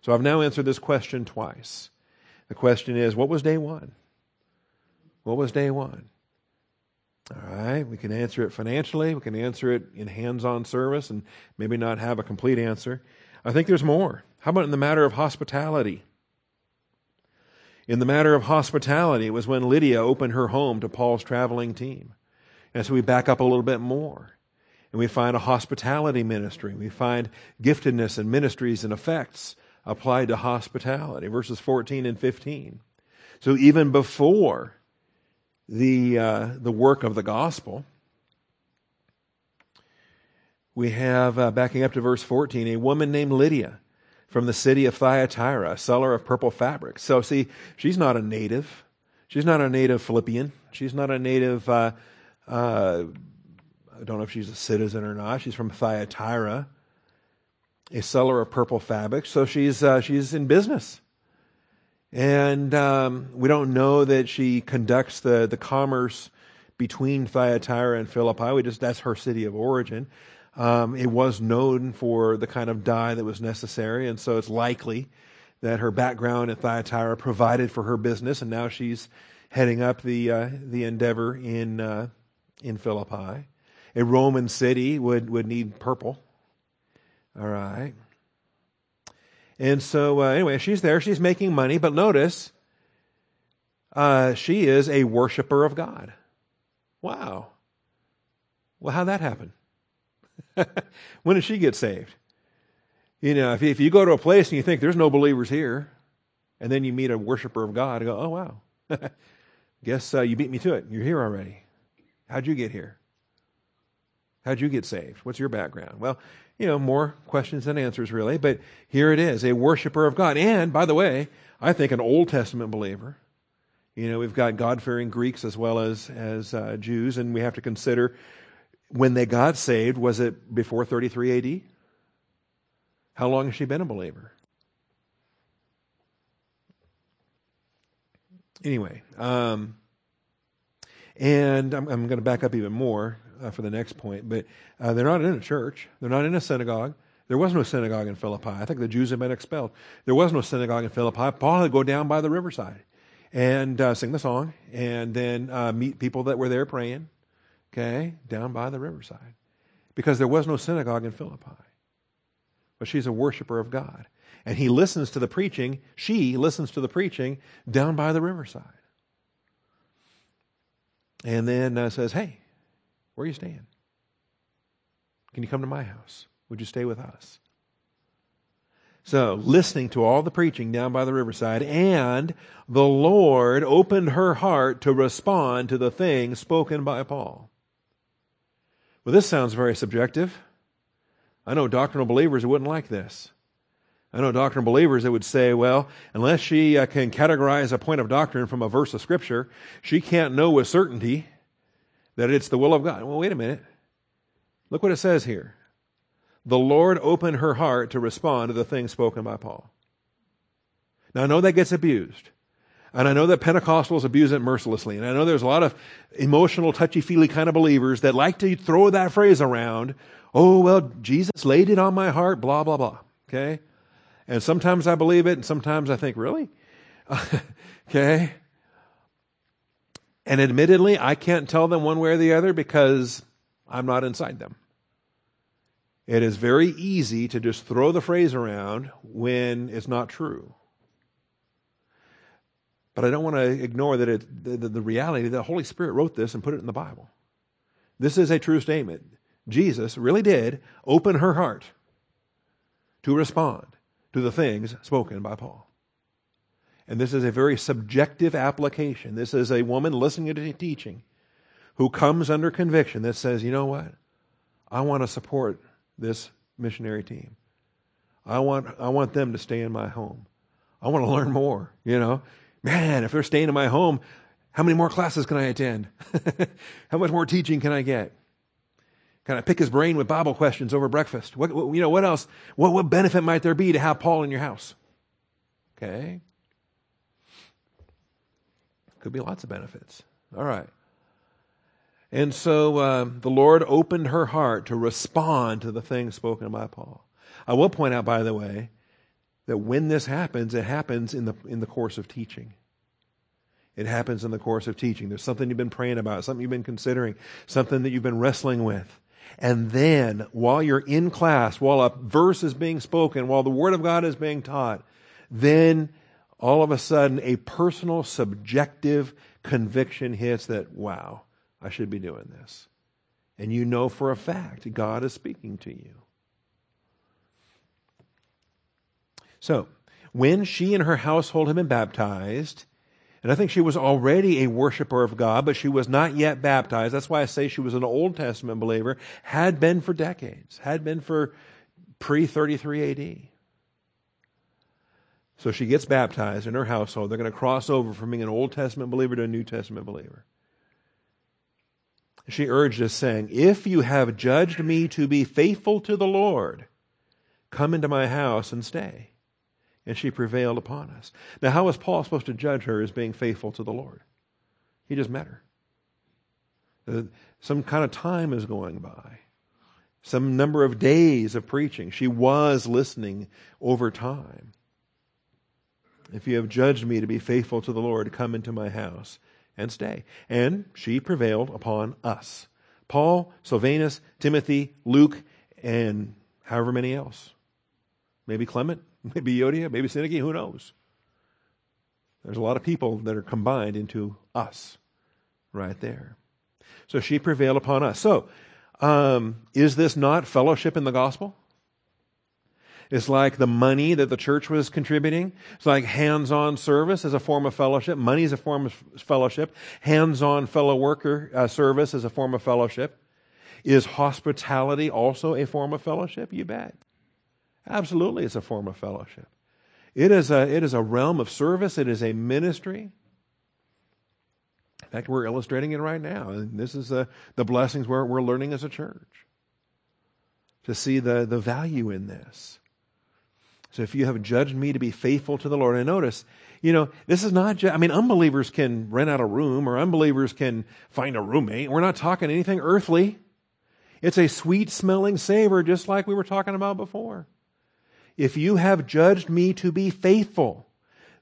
So I've now answered this question twice. The question is what was day one? What was day one? All right, we can answer it financially, we can answer it in hands on service, and maybe not have a complete answer. I think there's more. How about in the matter of hospitality? In the matter of hospitality, it was when Lydia opened her home to Paul's traveling team. And so we back up a little bit more. And we find a hospitality ministry. We find giftedness and ministries and effects applied to hospitality, verses 14 and 15. So even before the, uh, the work of the gospel, we have, uh, backing up to verse 14, a woman named Lydia from the city of Thyatira, a seller of purple fabric. So, see, she's not a native. She's not a native Philippian. She's not a native, uh, uh, I don't know if she's a citizen or not. She's from Thyatira, a seller of purple fabric. So she's, uh, she's in business. And um, we don't know that she conducts the, the commerce between Thyatira and Philippi. We just that's her city of origin. Um, it was known for the kind of dye that was necessary, and so it's likely that her background at Thyatira provided for her business, and now she's heading up the uh, the endeavor in uh, in Philippi. A Roman city would would need purple. All right. And so, uh, anyway, she's there. She's making money, but notice uh, she is a worshiper of God. Wow. Well, how'd that happen? when did she get saved? You know, if if you go to a place and you think there's no believers here, and then you meet a worshiper of God, you go, oh, wow. Guess uh, you beat me to it. You're here already. How'd you get here? How'd you get saved? What's your background? Well, you know, more questions than answers, really. But here it is a worshiper of God. And, by the way, I think an Old Testament believer. You know, we've got God fearing Greeks as well as, as uh, Jews, and we have to consider when they got saved, was it before 33 AD? How long has she been a believer? Anyway, um, and I'm, I'm going to back up even more uh, for the next point, but uh, they're not in a church. They're not in a synagogue. There was no synagogue in Philippi. I think the Jews had been expelled. There was no synagogue in Philippi. Paul had go down by the riverside and uh, sing the song and then uh, meet people that were there praying, okay, down by the riverside. Because there was no synagogue in Philippi. But she's a worshiper of God. And he listens to the preaching, she listens to the preaching down by the riverside. And then uh, says, Hey, where are you staying? Can you come to my house? Would you stay with us? So, listening to all the preaching down by the riverside, and the Lord opened her heart to respond to the thing spoken by Paul. Well, this sounds very subjective. I know doctrinal believers who wouldn't like this. I know doctrinal believers that would say, well, unless she uh, can categorize a point of doctrine from a verse of Scripture, she can't know with certainty that it's the will of God. Well, wait a minute. Look what it says here. The Lord opened her heart to respond to the things spoken by Paul. Now, I know that gets abused. And I know that Pentecostals abuse it mercilessly. And I know there's a lot of emotional, touchy feely kind of believers that like to throw that phrase around. Oh, well, Jesus laid it on my heart, blah, blah, blah. Okay? And sometimes I believe it, and sometimes I think, really? okay? And admittedly, I can't tell them one way or the other because I'm not inside them. It is very easy to just throw the phrase around when it's not true. But I don't want to ignore that it, the, the, the reality that the Holy Spirit wrote this and put it in the Bible. This is a true statement. Jesus really did open her heart to respond to the things spoken by Paul. And this is a very subjective application. This is a woman listening to teaching who comes under conviction that says, you know what? I want to support this missionary team. I want, I want them to stay in my home. I want to learn more, you know. Man, if they're staying in my home, how many more classes can I attend? how much more teaching can I get? Can I pick his brain with Bible questions over breakfast? What, what, you know, what else? What, what benefit might there be to have Paul in your house? Okay. Could be lots of benefits. All right. And so uh, the Lord opened her heart to respond to the things spoken by Paul. I will point out, by the way, that when this happens, it happens in the, in the course of teaching. It happens in the course of teaching. There's something you've been praying about, something you've been considering, something that you've been wrestling with. And then, while you're in class, while a verse is being spoken, while the Word of God is being taught, then all of a sudden a personal, subjective conviction hits that, wow, I should be doing this. And you know for a fact God is speaking to you. So, when she and her household had been baptized, and I think she was already a worshiper of God, but she was not yet baptized. That's why I say she was an Old Testament believer, had been for decades, had been for pre 33 AD. So she gets baptized in her household. They're going to cross over from being an Old Testament believer to a New Testament believer. She urged us, saying, If you have judged me to be faithful to the Lord, come into my house and stay and she prevailed upon us. Now, how was Paul supposed to judge her as being faithful to the Lord? He just met her. Uh, some kind of time is going by, some number of days of preaching. She was listening over time. If you have judged me to be faithful to the Lord, come into my house and stay. And she prevailed upon us. Paul, Silvanus, Timothy, Luke, and however many else. Maybe Clement, maybe Euodia, maybe Syntyche, who knows? There's a lot of people that are combined into us right there. So she prevailed upon us. So, um, is this not fellowship in the gospel? It's like the money that the church was contributing. It's like hands on service as a form of fellowship. Money is a form of fellowship. Hands on fellow worker uh, service is a form of fellowship. Is hospitality also a form of fellowship? You bet. Absolutely, it's a form of fellowship. It is a, it is a realm of service, it is a ministry. In fact, we're illustrating it right now. And this is the, the blessings we're, we're learning as a church to see the, the value in this. So if you have judged me to be faithful to the Lord, and notice, you know, this is not just, I mean, unbelievers can rent out a room or unbelievers can find a roommate. We're not talking anything earthly. It's a sweet smelling savor, just like we were talking about before. If you have judged me to be faithful,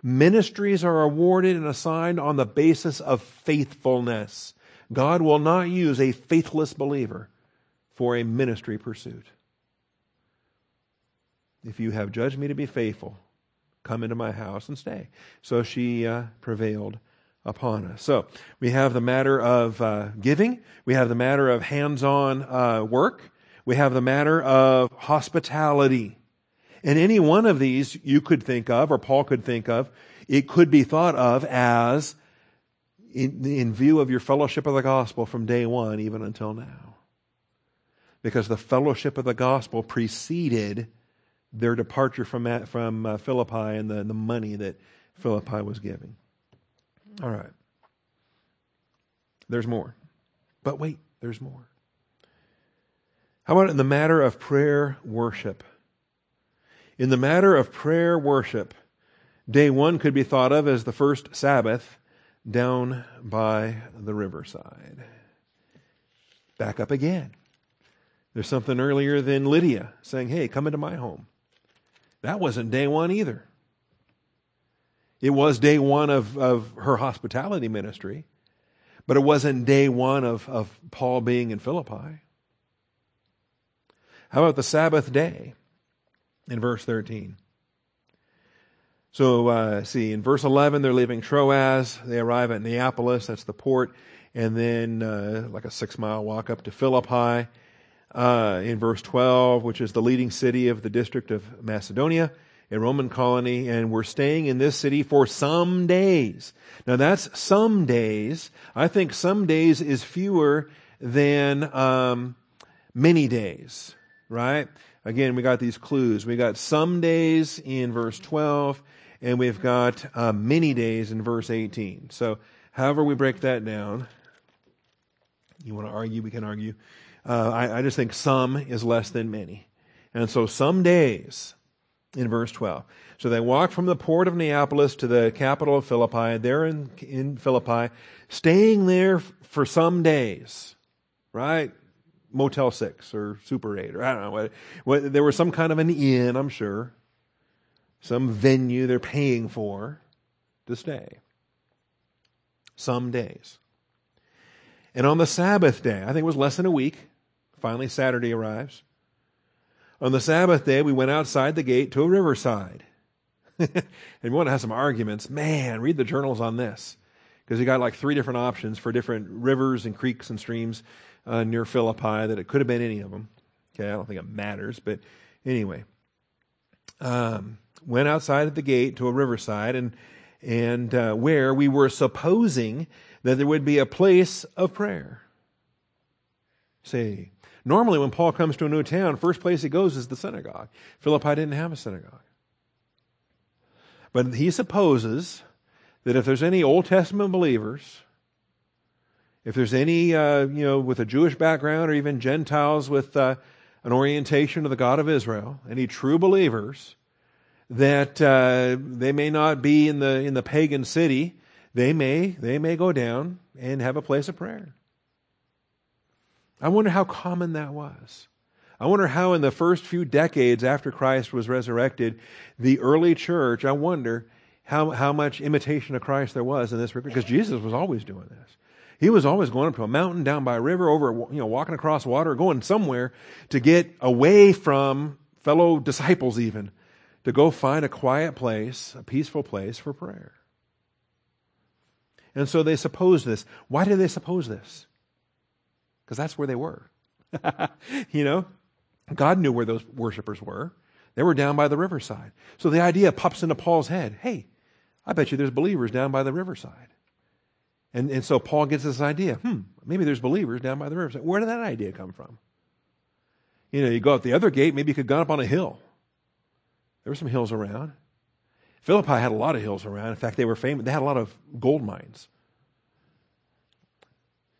ministries are awarded and assigned on the basis of faithfulness. God will not use a faithless believer for a ministry pursuit. If you have judged me to be faithful, come into my house and stay. So she uh, prevailed upon us. So we have the matter of uh, giving, we have the matter of hands on uh, work, we have the matter of hospitality. And any one of these you could think of, or Paul could think of, it could be thought of as in, in view of your fellowship of the gospel from day one even until now. Because the fellowship of the gospel preceded their departure from, from uh, Philippi and the, the money that Philippi was giving. All right. There's more. But wait, there's more. How about in the matter of prayer worship? In the matter of prayer worship, day one could be thought of as the first Sabbath down by the riverside. Back up again. There's something earlier than Lydia saying, Hey, come into my home. That wasn't day one either. It was day one of, of her hospitality ministry, but it wasn't day one of, of Paul being in Philippi. How about the Sabbath day? In verse 13. So, uh, see, in verse 11, they're leaving Troas. They arrive at Neapolis, that's the port, and then uh, like a six mile walk up to Philippi. Uh, in verse 12, which is the leading city of the district of Macedonia, a Roman colony, and we're staying in this city for some days. Now that's some days. I think some days is fewer than um, many days, right? Again, we got these clues. We got some days in verse 12, and we've got uh, many days in verse 18. So, however we break that down, you want to argue, we can argue. Uh, I, I just think some is less than many. And so, some days in verse 12. So they walk from the port of Neapolis to the capital of Philippi. They're in, in Philippi, staying there for some days. right? Motel 6 or Super 8 or I don't know. What, what, there was some kind of an inn, I'm sure, some venue they're paying for to stay. Some days. And on the Sabbath day, I think it was less than a week, finally Saturday arrives. On the Sabbath day, we went outside the gate to a riverside. and we want to have some arguments. Man, read the journals on this. Because you got like three different options for different rivers and creeks and streams uh, near Philippi that it could have been any of them. Okay, I don't think it matters, but anyway. Um, went outside at the gate to a riverside and and uh, where we were supposing that there would be a place of prayer. See, normally when Paul comes to a new town, first place he goes is the synagogue. Philippi didn't have a synagogue. But he supposes that if there's any Old Testament believers, if there's any, uh, you know, with a Jewish background or even Gentiles with uh, an orientation to the God of Israel, any true believers, that uh, they may not be in the in the pagan city, they may they may go down and have a place of prayer. I wonder how common that was. I wonder how, in the first few decades after Christ was resurrected, the early church, I wonder how, how much imitation of Christ there was in this regard, because Jesus was always doing this. He was always going up to a mountain, down by a river, over, you know, walking across water, going somewhere to get away from fellow disciples, even, to go find a quiet place, a peaceful place for prayer. And so they suppose this. Why did they suppose this? Because that's where they were. you know, God knew where those worshipers were. They were down by the riverside. So the idea pops into Paul's head hey, I bet you there's believers down by the riverside. And, and so Paul gets this idea hmm, maybe there's believers down by the riverside. Where did that idea come from? You know, you go out the other gate, maybe you could go up on a hill. There were some hills around. Philippi had a lot of hills around. In fact, they were famous. They had a lot of gold mines.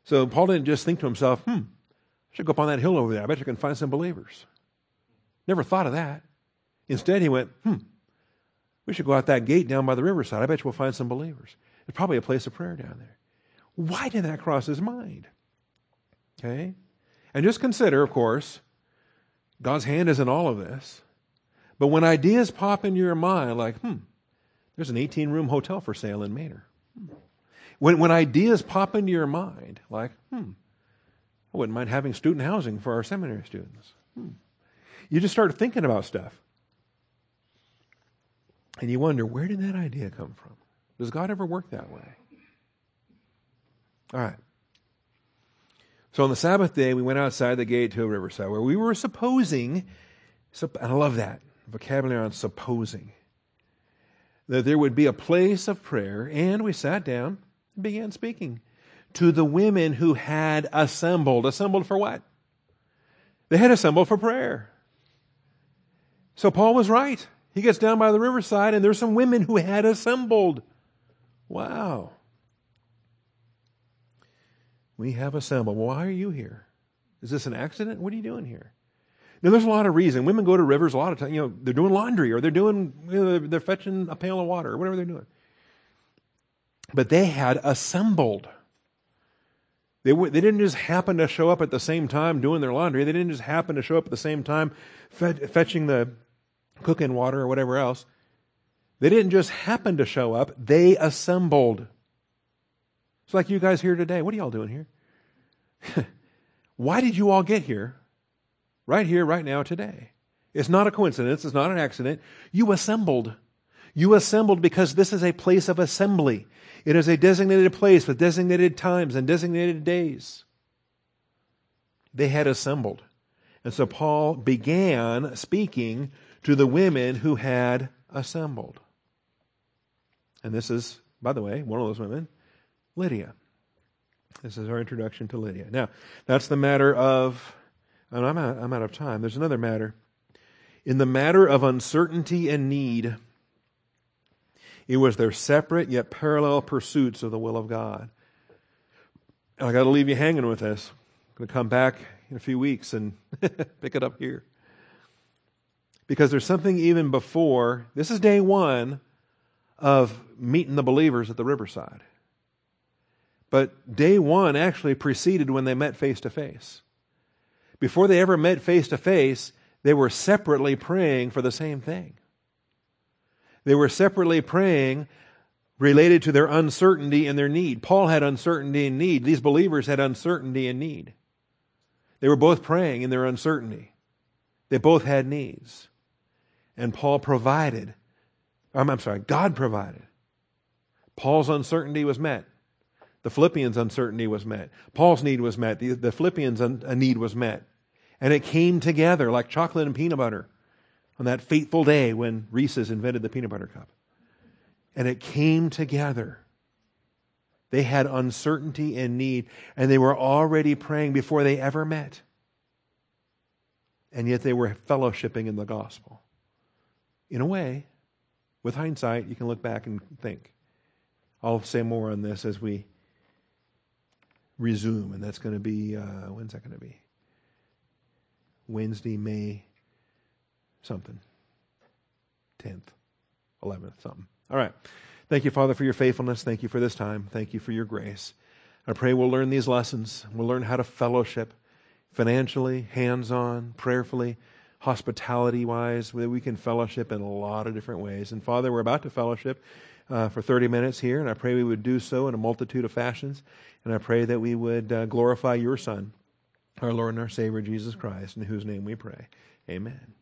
So Paul didn't just think to himself, hmm, I should go up on that hill over there. I bet you can find some believers. Never thought of that. Instead, he went, hmm, we should go out that gate down by the riverside. I bet you we'll find some believers. There's probably a place of prayer down there. Why did that cross his mind? Okay? And just consider, of course, God's hand is in all of this. But when ideas pop into your mind, like, hmm, there's an 18 room hotel for sale in Manor. Hmm. When, when ideas pop into your mind, like, hmm, I wouldn't mind having student housing for our seminary students. Hmm. You just start thinking about stuff. And you wonder, where did that idea come from? Does God ever work that way? All right. So on the Sabbath day, we went outside the gate to a riverside where we were supposing, and I love that vocabulary on supposing, that there would be a place of prayer, and we sat down and began speaking to the women who had assembled. Assembled for what? They had assembled for prayer. So Paul was right. He gets down by the riverside, and there's some women who had assembled. Wow. We have assembled. Why are you here? Is this an accident? What are you doing here? Now, there's a lot of reason. Women go to rivers a lot of times. You know, they're doing laundry, or they're doing, you know, they're fetching a pail of water, or whatever they're doing. But they had assembled. They, they didn't just happen to show up at the same time doing their laundry. They didn't just happen to show up at the same time fetching the cooking water or whatever else. They didn't just happen to show up, they assembled. It's like you guys here today. What are y'all doing here? Why did you all get here? Right here, right now, today. It's not a coincidence. It's not an accident. You assembled. You assembled because this is a place of assembly. It is a designated place with designated times and designated days. They had assembled. And so Paul began speaking to the women who had assembled. And this is, by the way, one of those women, Lydia. This is our introduction to Lydia. Now, that's the matter of, and I'm out, I'm out of time. There's another matter. In the matter of uncertainty and need, it was their separate yet parallel pursuits of the will of God. And I got to leave you hanging with this. I'm going to come back in a few weeks and pick it up here. Because there's something even before, this is day one of meeting the believers at the riverside. But day one actually preceded when they met face to face. Before they ever met face to face, they were separately praying for the same thing. They were separately praying related to their uncertainty and their need. Paul had uncertainty and need. These believers had uncertainty and need. They were both praying in their uncertainty. They both had needs. And Paul provided. I'm, I'm sorry, God provided. Paul's uncertainty was met. The Philippians' uncertainty was met. Paul's need was met. The, the Philippians' un, need was met. And it came together like chocolate and peanut butter on that fateful day when Reese's invented the peanut butter cup. And it came together. They had uncertainty and need, and they were already praying before they ever met. And yet they were fellowshipping in the gospel. In a way, with hindsight, you can look back and think. I'll say more on this as we resume, and that's going to be, uh, when's that going to be? Wednesday, May something. 10th, 11th, something. All right. Thank you, Father, for your faithfulness. Thank you for this time. Thank you for your grace. I pray we'll learn these lessons. We'll learn how to fellowship financially, hands on, prayerfully, hospitality wise. We can fellowship in a lot of different ways. And Father, we're about to fellowship uh, for 30 minutes here, and I pray we would do so in a multitude of fashions. And I pray that we would uh, glorify your Son, our Lord and our Savior, Jesus Christ, in whose name we pray. Amen.